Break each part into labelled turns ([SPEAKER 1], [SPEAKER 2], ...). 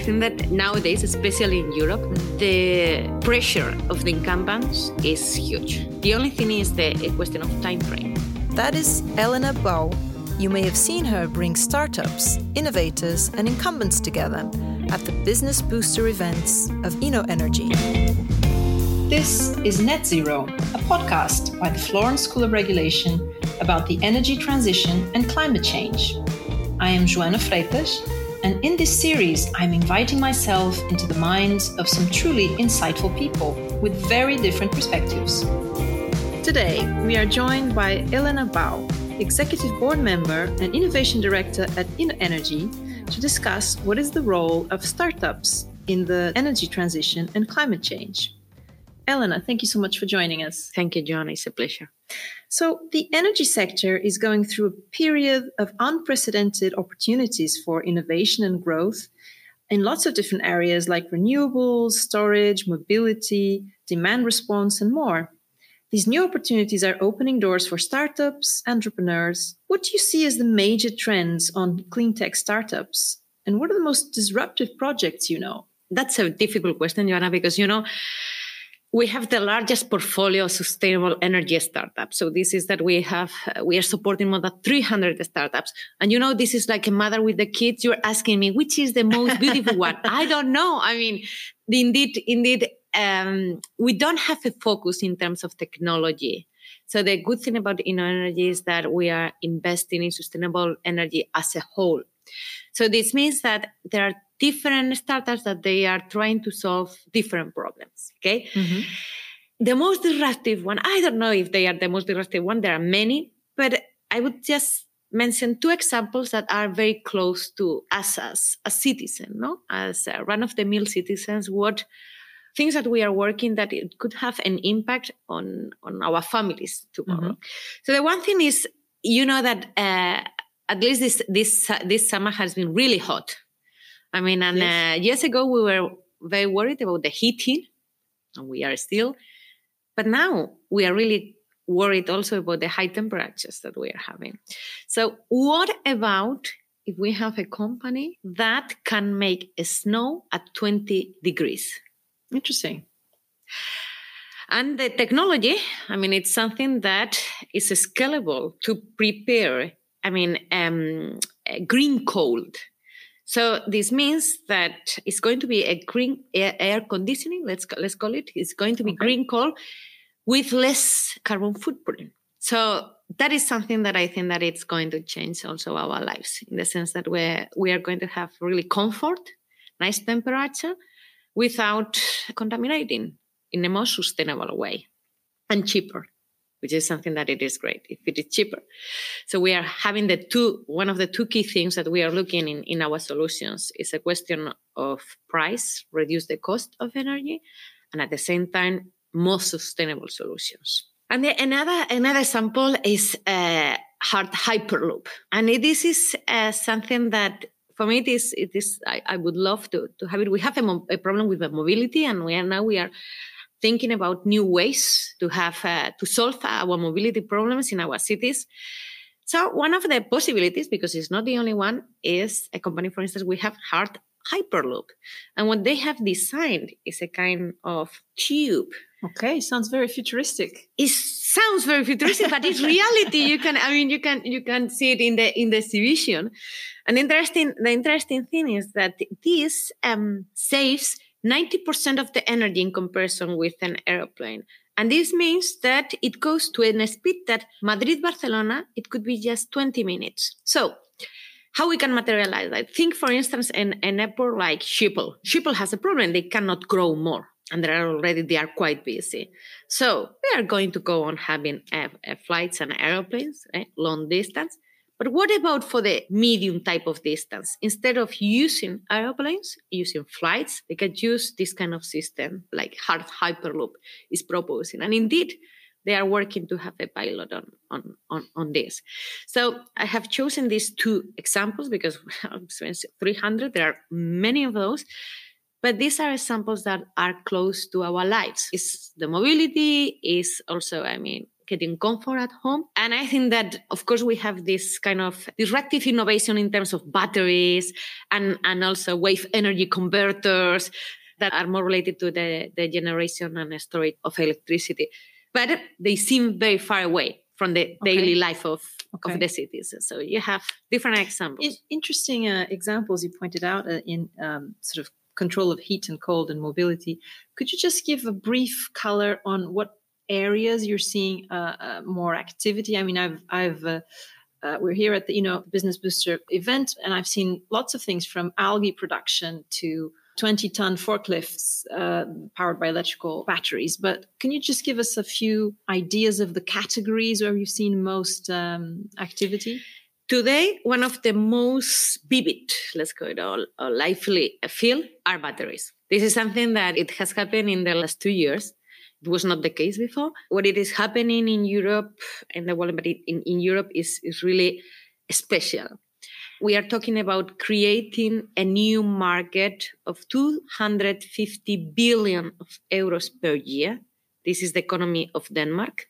[SPEAKER 1] think that nowadays, especially in Europe, the pressure of the incumbents is huge. The only thing is the question of time frame.
[SPEAKER 2] That is Elena Bou. You may have seen her bring startups, innovators, and incumbents together at the Business Booster events of Eno InnoEnergy. This is Net Zero, a podcast by the Florence School of Regulation about the energy transition and climate change. I am Joana Freitas, and in this series, I'm inviting myself into the minds of some truly insightful people with very different perspectives. Today, we are joined by Elena Bou, Executive Board Member and Innovation Director at InnoEnergy, to discuss what is the role of startups in the energy transition and climate change. Elena, thank you so much for joining us.
[SPEAKER 1] Thank you, John. It's a pleasure.
[SPEAKER 2] So, the energy sector is going through a period of unprecedented opportunities for innovation and growth in lots of different areas like renewables, storage, mobility, demand response, and more. These new opportunities are opening doors for startups, entrepreneurs. What do you see as the major trends on clean tech startups? And what are the most disruptive projects you know?
[SPEAKER 1] That's a difficult question, Joanna, because you know, we have the largest portfolio of sustainable energy startups. So this is that we have, uh, we are supporting more than 300 startups. And you know, this is like a mother with the kids. You're asking me, which is the most beautiful one? I don't know. I mean, indeed, indeed, um, we don't have a focus in terms of technology. So the good thing about InnoEnergy is that we are investing in sustainable energy as a whole. So this means that there are different startups that they are trying to solve different problems. Okay. Mm-hmm. The most disruptive one, I don't know if they are the most disruptive one. There are many, but I would just mention two examples that are very close to us as a citizen, no? As a run of the mill citizens, what things that we are working that it could have an impact on, on our families tomorrow. Mm-hmm. So the one thing is, you know that, uh, at least this, this, this summer has been really hot I mean, and yes. uh, years ago we were very worried about the heating, and we are still. But now we are really worried also about the high temperatures that we are having. So, what about if we have a company that can make snow at 20 degrees?
[SPEAKER 2] Interesting.
[SPEAKER 1] And the technology, I mean, it's something that is scalable to prepare, I mean, um, green cold so this means that it's going to be a green air, air conditioning. Let's let's call it. It's going to be okay. green coal with less carbon footprint. So that is something that I think that it's going to change also our lives in the sense that we we are going to have really comfort, nice temperature, without contaminating in a more sustainable way and cheaper which is something that it is great if it is cheaper. So we are having the two, one of the two key things that we are looking in, in our solutions is a question of price, reduce the cost of energy, and at the same time, more sustainable solutions. And the, another, another example is uh, Hardt hyperloop. And this is uh, something that for me, it is, it is, I, I, would love to, to have it. We have a, mo- a problem with the mobility and we are now, we are thinking about new ways to have uh, to solve our mobility problems in our cities. So one of the possibilities, because it's not the only one, is a company, for instance, we have Hardt Hyperloop, and what they have designed is a kind of tube.
[SPEAKER 2] Okay, sounds very futuristic.
[SPEAKER 1] It sounds very futuristic, but it's reality. You can, I mean, you can you can see it in the in the exhibition. And interesting, the interesting thing is that this um, saves 90% of the energy in comparison with an airplane. And this means that it goes to a speed that Madrid Barcelona, it could be just 20 minutes. So, how we can materialize that? Think, for instance, in an airport like Schiphol. Schiphol has a problem; they cannot grow more, and they are already they are quite busy. So we are going to go on having flights and airplanes, right? Eh, long distance, but what about for the medium type of distance? Instead of using airplanes, using flights, they can use this kind of system like Hardt Hyperloop is proposing. And indeed, they are working to have a pilot on, on, on, on this. So I have chosen these two examples because 300, there are many of those. But these are examples that are close to our lives. Is the mobility is also, I mean, getting comfort at home. And I think that, of course, we have this kind of disruptive innovation in terms of batteries and, and also wave energy converters that are more related to the, the generation and storage of electricity. But they seem very far away from the okay. daily life of, okay. of the cities. So you have different examples. In,
[SPEAKER 2] interesting uh, examples you pointed out uh, in um, sort of control of heat and cold and mobility. Could you just give a brief color on what areas you're seeing uh, uh, more activity? I mean, I've, I've, uh, uh, we're here at the you know Business Booster event, and I've seen lots of things from algae production to 20 ton forklifts uh, powered by electrical batteries. But can you just give us a few ideas of the categories where you've seen most um, activity?
[SPEAKER 1] Today, one of the most vivid, let's call it all, lively field are batteries. This is something that it has happened in the last two years. It was not the case before. What it is happening in Europe and the world, but in, in Europe is, is really special. We are talking about creating a new market of 250 billion of euros per year. This is the economy of Denmark.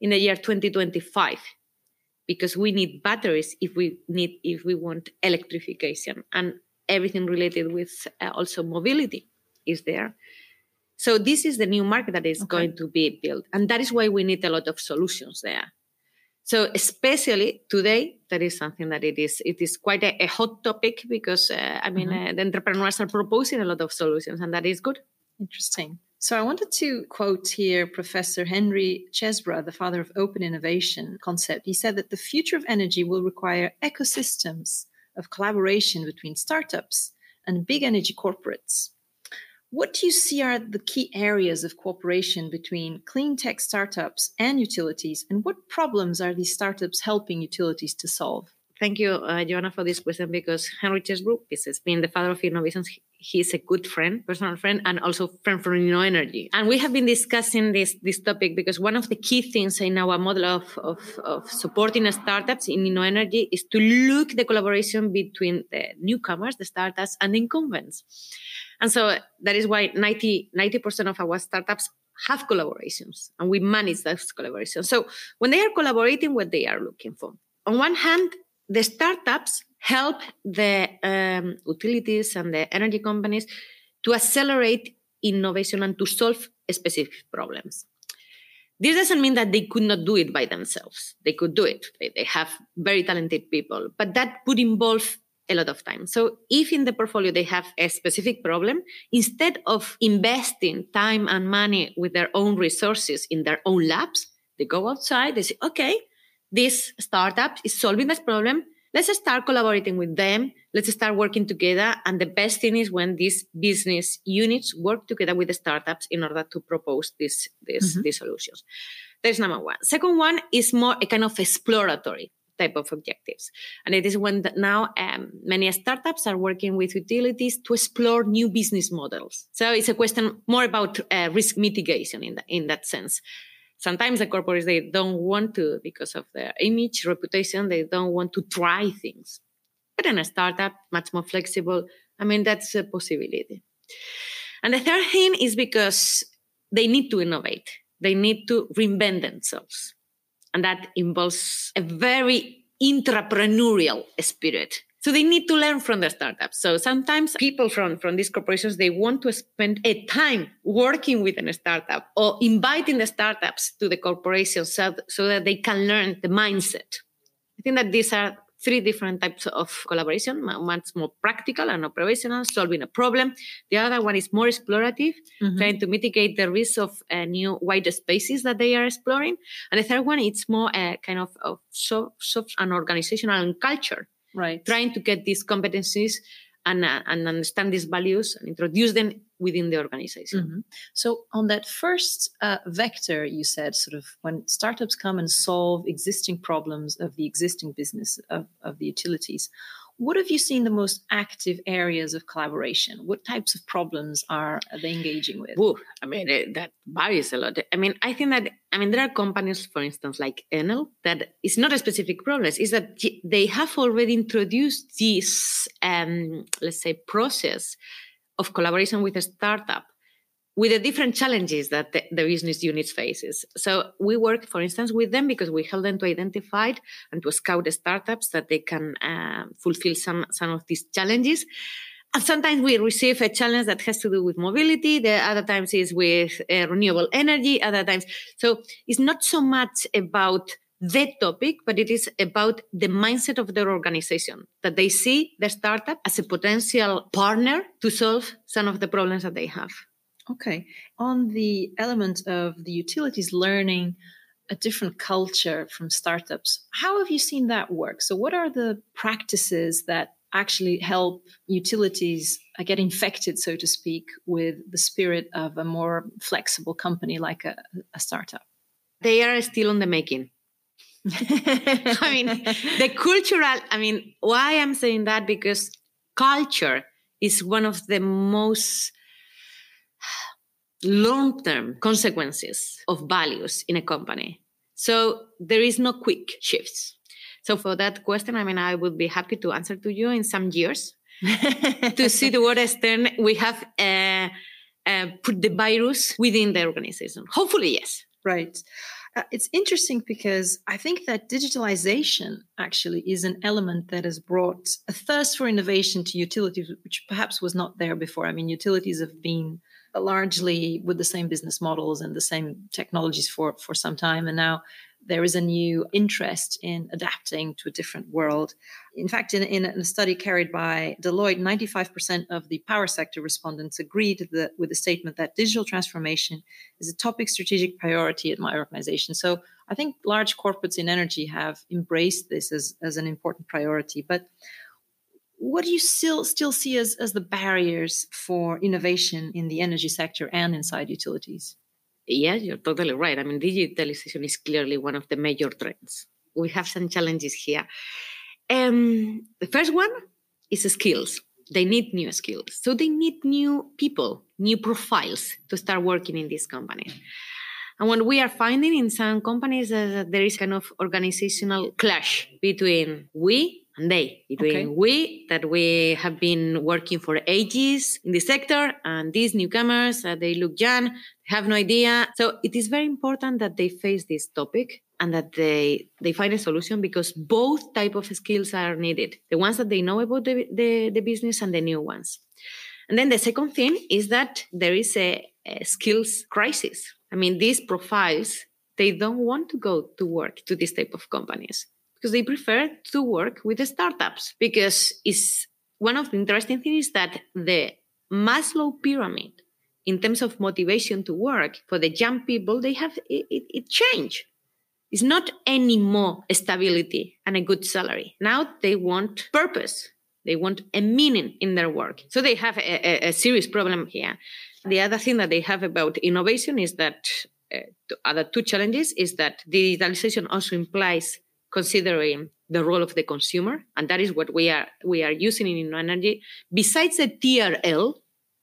[SPEAKER 1] In the year 2025, because we need batteries if we need if we want electrification and everything related with uh, also mobility is there so this is the new market that is okay. going to be built and that is why we need a lot of solutions there so especially today that is something that it is it is quite a, a hot topic because uh, i mean mm-hmm. uh, the entrepreneurs are proposing a lot of solutions and that is good
[SPEAKER 2] interesting so I wanted to quote here Professor Henry Chesbrough, the father of open innovation concept. He said that the future of energy will require ecosystems of collaboration between startups and big energy corporates. What do you see are the key areas of cooperation between clean tech startups and utilities, and what problems are these startups helping utilities to solve?
[SPEAKER 1] Thank you, uh, Joanna, for this question because Henry Chesbrough is being the father of innovations. He's a good friend, personal friend, and also friend from Inno Energy. And we have been discussing this, this topic because one of the key things in our model of, of, of supporting startups in Inno Energy is to look the collaboration between the newcomers, the startups, and the incumbents. And so that is why 90, 90% of our startups have collaborations and we manage those collaborations. So when they are collaborating, what they are looking for. On one hand, the startups help the um, utilities and the energy companies to accelerate innovation and to solve specific problems. This doesn't mean that they could not do it by themselves. They could do it. They, they have very talented people, but that would involve a lot of time. So if in the portfolio they have a specific problem, instead of investing time and money with their own resources in their own labs, they go outside, they say, okay, this startup is solving this problem. Let's start collaborating with them. Let's start working together. And the best thing is when these business units work together with the startups in order to propose this, this, mm-hmm. these solutions. That's number one. Second one is more a kind of exploratory type of objectives. And it is when now um, many startups are working with utilities to explore new business models. So it's a question more about uh, risk mitigation in, the, in that sense. Sometimes the corporates they don't want to because of their image reputation they don't want to try things. But in a startup much more flexible i mean that's a possibility. And the third thing is because they need to innovate. They need to reinvent themselves. And that involves a very entrepreneurial spirit so they need to learn from the startups. So sometimes people from, from these corporations, they want to spend a time working with a startup or inviting the startups to the corporation so, so that they can learn the mindset. I think that these are three different types of collaboration. One's more practical and operational, solving a problem. The other one is more explorative, mm-hmm. trying to mitigate the risk of uh, new wide spaces that they are exploring. And the third one, it's more a kind of, of soft, soft and organizational and culture
[SPEAKER 2] right
[SPEAKER 1] trying to get these competencies and, uh, and understand these values and introduce them within the organization. Mm-hmm.
[SPEAKER 2] So, on that first uh, vector, you said sort of when startups come and solve existing problems of the existing business of, of the utilities, what have you seen the most active areas of collaboration? What types of problems are they engaging with?
[SPEAKER 1] Ooh, I mean, it, that varies a lot. I mean, I think that, I mean, there are companies, for instance, like Enel, that it's not a specific problem. It's that they have already introduced this, um, let's say, process of collaboration with a startup with the different challenges that the, the, business units faces. So we work, for instance, with them because we help them to identify and to scout the startups that they can uh, fulfill some some of these challenges. And sometimes we receive a challenge that has to do with mobility. The other times is with uh, renewable energy. Other times, so it's not so much about the topic, but it is about the mindset of their organization that they see the startup as a potential partner to solve some of the problems that they have.
[SPEAKER 2] Okay. On the element of the utilities learning a different culture from startups, how have you seen that work? So, what are the practices that actually help utilities uh, get infected, so to speak, with the spirit of a more flexible company like a, a startup?
[SPEAKER 1] They are still on the making. I mean, the cultural, I mean, why I'm saying that? Because culture is one of the most long term consequences of values in a company. So there is no quick shifts. So for that question, I mean, I would be happy to answer to you in some years to see to what extent we have uh, uh, put the virus within the organization. Hopefully, yes.
[SPEAKER 2] Right. Uh, it's interesting because I think that digitalization actually is an element that has brought a thirst for innovation to utilities, which perhaps was not there before. I mean, utilities have been Uh, largely with the same business models and the same technologies for, for some time. And now there is a new interest in adapting to a different world. In fact, in, in a study carried by Deloitte, 95% of the power sector respondents agreed that, with the statement that digital transformation is a topic strategic priority at my organization. So I think large corporates in energy have embraced this as, as an important priority. But what do you still still see as, as the barriers for innovation in the energy sector and inside utilities?
[SPEAKER 1] Yes, you're totally right. I mean, digitalization is clearly one of the major trends. We have some challenges here. Um, the first one is skills. They need new skills. So they need new people, new profiles to start working in this company. And what we are finding in some companies is that there is kind of organizational clash between we they, between okay. we that we have been working for ages in the sector and these newcomers, uh, they look young, have no idea. So it is very important that they face this topic and that they they find a solution because both type of skills are needed the ones that they know about the, the, the business and the new ones and then the second thing is that there is a, a skills crisis i mean these profiles they don't want to go to work to this type of companies because they prefer to work with the startups because it's one of the interesting things is that the maslow pyramid in terms of motivation to work for the young people, they have it, it, it changed. It's not anymore stability and a good salary. Now they want purpose. They want a meaning in their work. So they have a, a, a serious problem here. The other thing that they have about innovation is that uh, other two challenges is that digitalization also implies considering the role of the consumer, and that is what we are we are using in energy. Besides the TRL,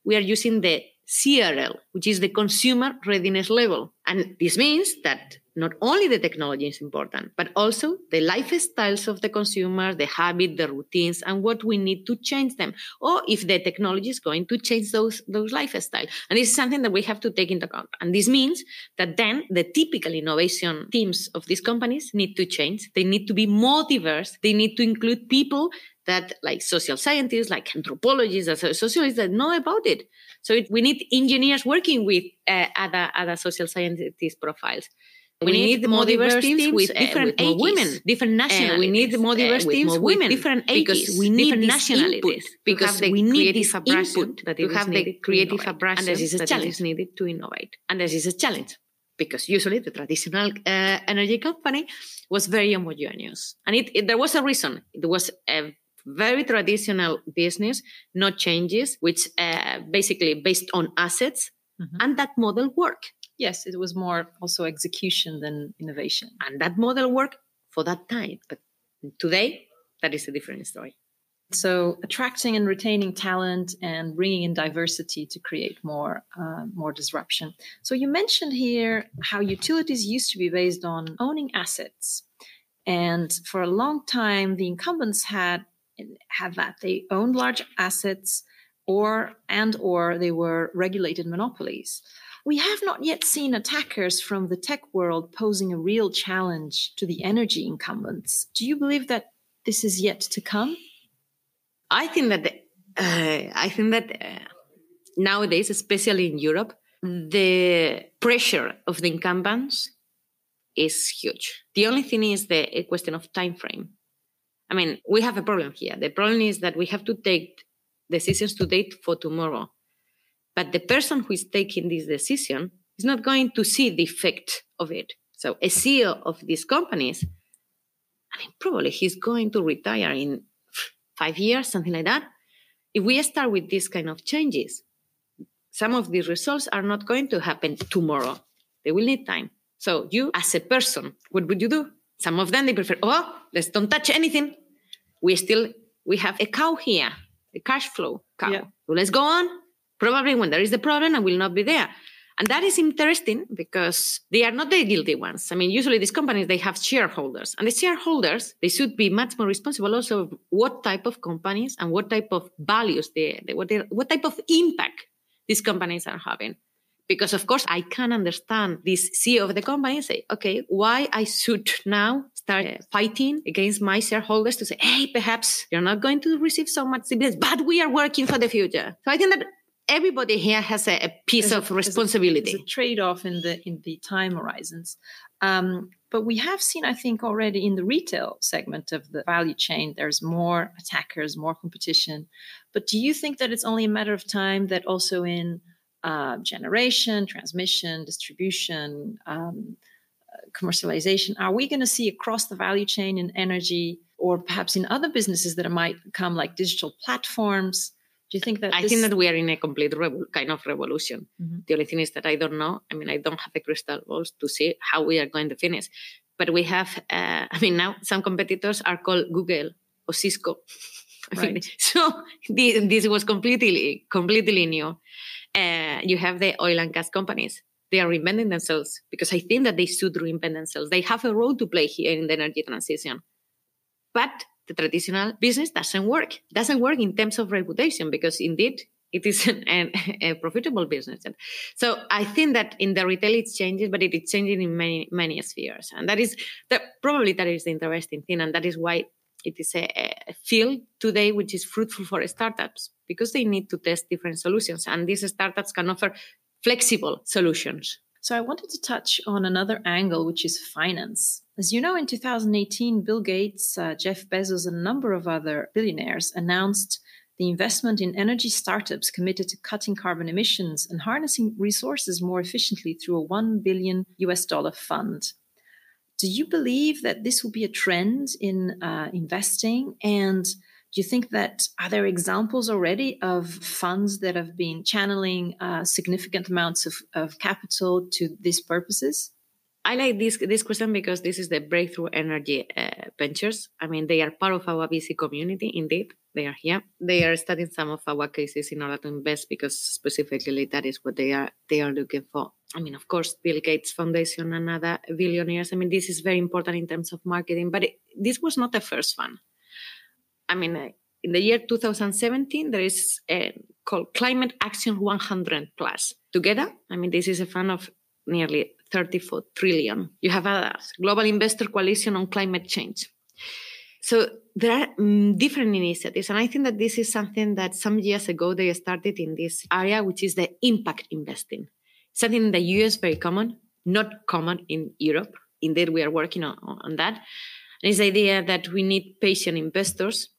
[SPEAKER 1] we are using the CRL, which is the consumer readiness level. And this means that not only the technology is important, but also the lifestyles of the consumer, the habit, the routines, and what we need to change them, or if the technology is going to change those, those lifestyles. And this is something that we have to take into account. And this means that then the typical innovation teams of these companies need to change. They need to be more diverse. They need to include people that like social scientists, like anthropologists, as sociologists that know about it. So it, we need engineers working with uh, other other social scientist profiles. We, we need, need, more diverse teams with different uh, with women, different nationalities. Uh, we need more diverse uh, teams with women, different ages, because we need different nationalities. Because we need this input that to have the creative abrasion and this is a challenge needed to innovate. And this is a challenge because usually the traditional uh, energy company was very homogeneous, and it, it, there was a reason. It was a very traditional business, no changes, which uh, basically based on assets, mm-hmm. and that model worked.
[SPEAKER 2] Yes, it was more also execution than innovation.
[SPEAKER 1] And that model worked for that time. But today, that is a different story.
[SPEAKER 2] So, attracting and retaining talent and bringing in diversity to create more uh, more disruption. So, you mentioned here how utilities used to be based on owning assets, and for a long time, the incumbents had have that. They owned large assets or and or they were regulated monopolies. We have not yet seen attackers from the tech world posing a real challenge to the energy incumbents. Do you believe that this is yet to come?
[SPEAKER 1] I think that uh, I think that uh, nowadays, especially in Europe, the pressure of the incumbents is huge. The only thing is the question of time frame. I mean, we have a problem here. The problem is that we have to take decisions today for tomorrow. But the person who is taking this decision is not going to see the effect of it. So a CEO of these companies, I mean, probably he's going to retire in five years, something like that. If we start with these kind of changes, some of these results are not going to happen tomorrow. They will need time. So you, as a person, what would you do? Some of them they prefer, oh, let's don't touch anything. We still we have a cow here, a cash flow cow. Yeah. So let's go on. Probably when there is the problem, I will not be there. And that is interesting because they are not the guilty ones. I mean, usually these companies, they have shareholders and the shareholders, they should be much more responsible also of what type of companies and what type of values they, they what, they, what type of impact these companies are having. Because of course I can understand this CEO of the company and say, okay, why I should now start uh, fighting against my shareholders to say, hey, perhaps you're not going to receive so much dividends, but we are working for the future. So I think that everybody here has a, a piece there's of a, responsibility.
[SPEAKER 2] There's a, trade-off in the in the time horizons. Um, but we have seen, I think, already in the retail segment of the value chain, there's more attackers, more competition. But do you think that it's only a matter of time that also in uh, generation, transmission, distribution, um, uh, commercialization, are we going to see across the value chain in energy or perhaps in other businesses that might come like digital platforms? Do you think that?
[SPEAKER 1] I this... think that we are in a complete revo- kind of revolution. Mm-hmm. The only thing is that I don't know. I mean, I don't have a crystal ball to see how we are going to finish. But we have, uh, I mean, now some competitors are called Google or Cisco. Right. so this, this, was completely, completely new. Uh, you have the oil and gas companies. They are reinventing themselves because I think that they should reinvent themselves. They have a role to play here in the energy transition. But the traditional business doesn't work. Doesn't work in terms of reputation because indeed it is an, an, a profitable business. So I think that in the retail it's changing, but it is changing in many many spheres, and that is that probably that is the interesting thing, and that is why it is a, a field today which is fruitful for startups because they need to test different solutions, and these startups can offer flexible solutions.
[SPEAKER 2] So I wanted to touch on another angle, which is finance. As you know, in 2018, Bill Gates, uh, Jeff Bezos, and a number of other billionaires announced the investment in energy startups committed to cutting carbon emissions and harnessing resources more efficiently through a 1 billion US dollar fund. Do you believe that this will be a trend in uh, investing? And do you think that are there examples already of funds that have been channeling uh, significant amounts of, of capital to these purposes?
[SPEAKER 1] I like this this question because this is the breakthrough energy uh, ventures. I mean, they are part of our VC community. Indeed, they are here. They are studying some of our cases in order to invest because specifically that is what they are they are looking for. I mean, of course, Bill Gates Foundation and other billionaires. I mean, this is very important in terms of marketing, but it, this was not the first one. I mean, uh, in the year 2017, there is a called Climate Action 100 Plus. Together, I mean, this is a fund of nearly 34 trillion. You have a global investor coalition on climate change. So there are mm, different initiatives, and I think that this is something that some years ago they started in this area, which is the impact investing. Something in the US very common, not common in Europe. Indeed, we are working on, on that. And it's the idea that we need patient investors.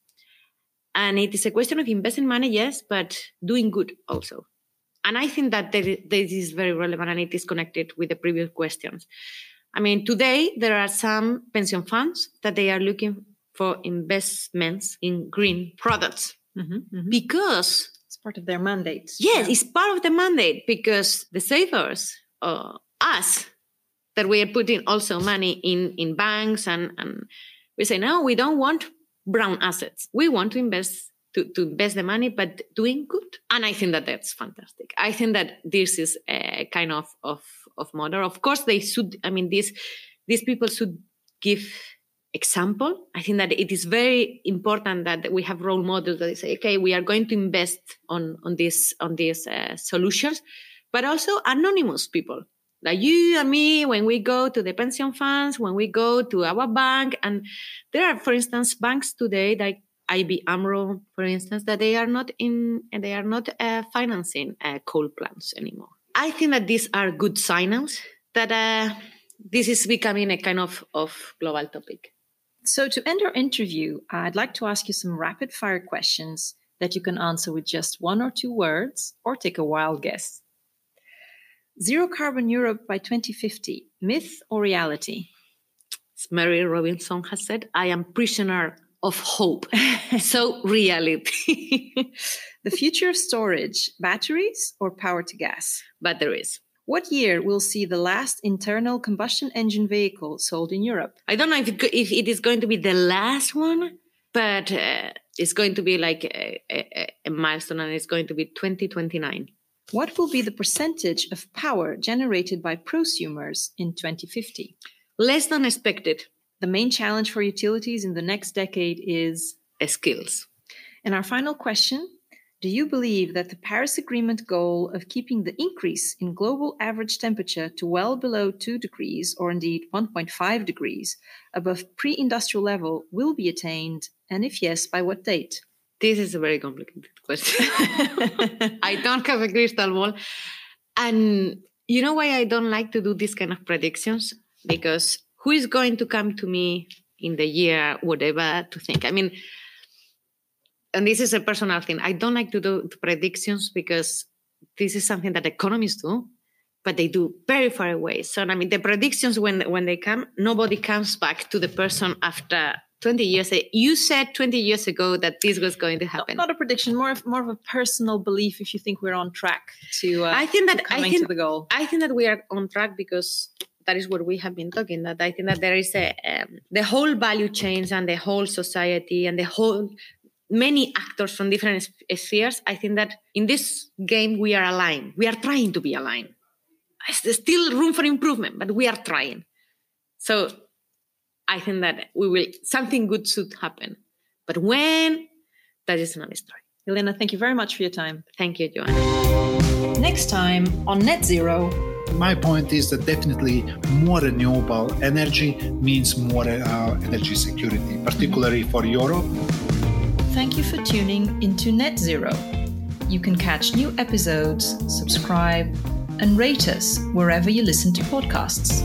[SPEAKER 1] And it is a question of investing money, yes, but doing good also. And I think that this is very relevant and it is connected with the previous questions. I mean, today there are some pension funds that they are looking for investments in green products mm-hmm, mm-hmm. because
[SPEAKER 2] it's part of their mandate.
[SPEAKER 1] Yes, yeah. it's part of the mandate because the savers, uh, us, that we are putting also money in in banks and and we say no, we don't want brown assets. We want to invest to, to invest the money, but doing good. And I think that that's fantastic. I think that this is a kind of, of, of model. Of course, they should, I mean, these, these people should give example. I think that it is very important that we have role models that say, okay, we are going to invest on on this on these uh, solutions, but also anonymous people like you and me when we go to the pension funds, when we go to our bank, and there are, for instance, banks today like ABN AMRO, for instance, that they are not in they are not uh, financing uh, coal plants anymore. I think that these are good signals that uh, this is becoming a kind of, of global topic.
[SPEAKER 2] So, to end our interview, I'd like to ask you some rapid fire questions that you can answer with just one or two words or take a wild guess. Zero carbon Europe by 2050, myth or reality?
[SPEAKER 1] As Mary Robinson has said, I am prisoner of hope. so, reality.
[SPEAKER 2] the future of storage, batteries or power to gas?
[SPEAKER 1] Batteries.
[SPEAKER 2] What year will see the last internal combustion engine vehicle sold in Europe?
[SPEAKER 1] I don't know if it, if it is going to be the last one, but uh, it's going to be like a, a, a milestone and it's going to be 2029.
[SPEAKER 2] What will be the percentage of power generated by prosumers in 2050?
[SPEAKER 1] Less than expected.
[SPEAKER 2] The main challenge for utilities in the next decade is
[SPEAKER 1] skills.
[SPEAKER 2] And our final question do you believe that the Paris Agreement goal of keeping the increase in global average temperature to well below 2 degrees, or indeed 1.5 degrees, above pre industrial level will be attained? And if yes, by what date?
[SPEAKER 1] This is a very complicated question. I don't have a crystal ball. And you know why I don't like to do this kind of predictions? Because who is going to come to me in the year, whatever, to think? I mean, and this is a personal thing. I don't like to do predictions because this is something that economists do, but they do very far away. So I mean, the predictions when when they come, nobody comes back to the person after 20 years. Ago. You said 20 years ago that this was going to happen.
[SPEAKER 2] not a prediction, more of more of a personal belief. If you think we're on track to, uh,
[SPEAKER 1] I think that
[SPEAKER 2] I
[SPEAKER 1] think,
[SPEAKER 2] the goal.
[SPEAKER 1] I think that we are on track because that is what we have been talking. That I think that there is a um, the whole value chains and the whole society and the whole many actors from different spheres, I think that in this game we are aligned. We are trying to be aligned. There's still room for improvement, but we are trying. So I think that we will something good should happen. But when that is another story.
[SPEAKER 2] Elena, thank you very much for your time.
[SPEAKER 1] Thank you, Joanna.
[SPEAKER 2] Next time on Net Zero.
[SPEAKER 3] My point is that definitely more renewable energy means more uh, energy security, particularly for Europe
[SPEAKER 2] Thank you for tuning into Net Zero. You can catch new episodes, subscribe, and rate us wherever you listen to podcasts.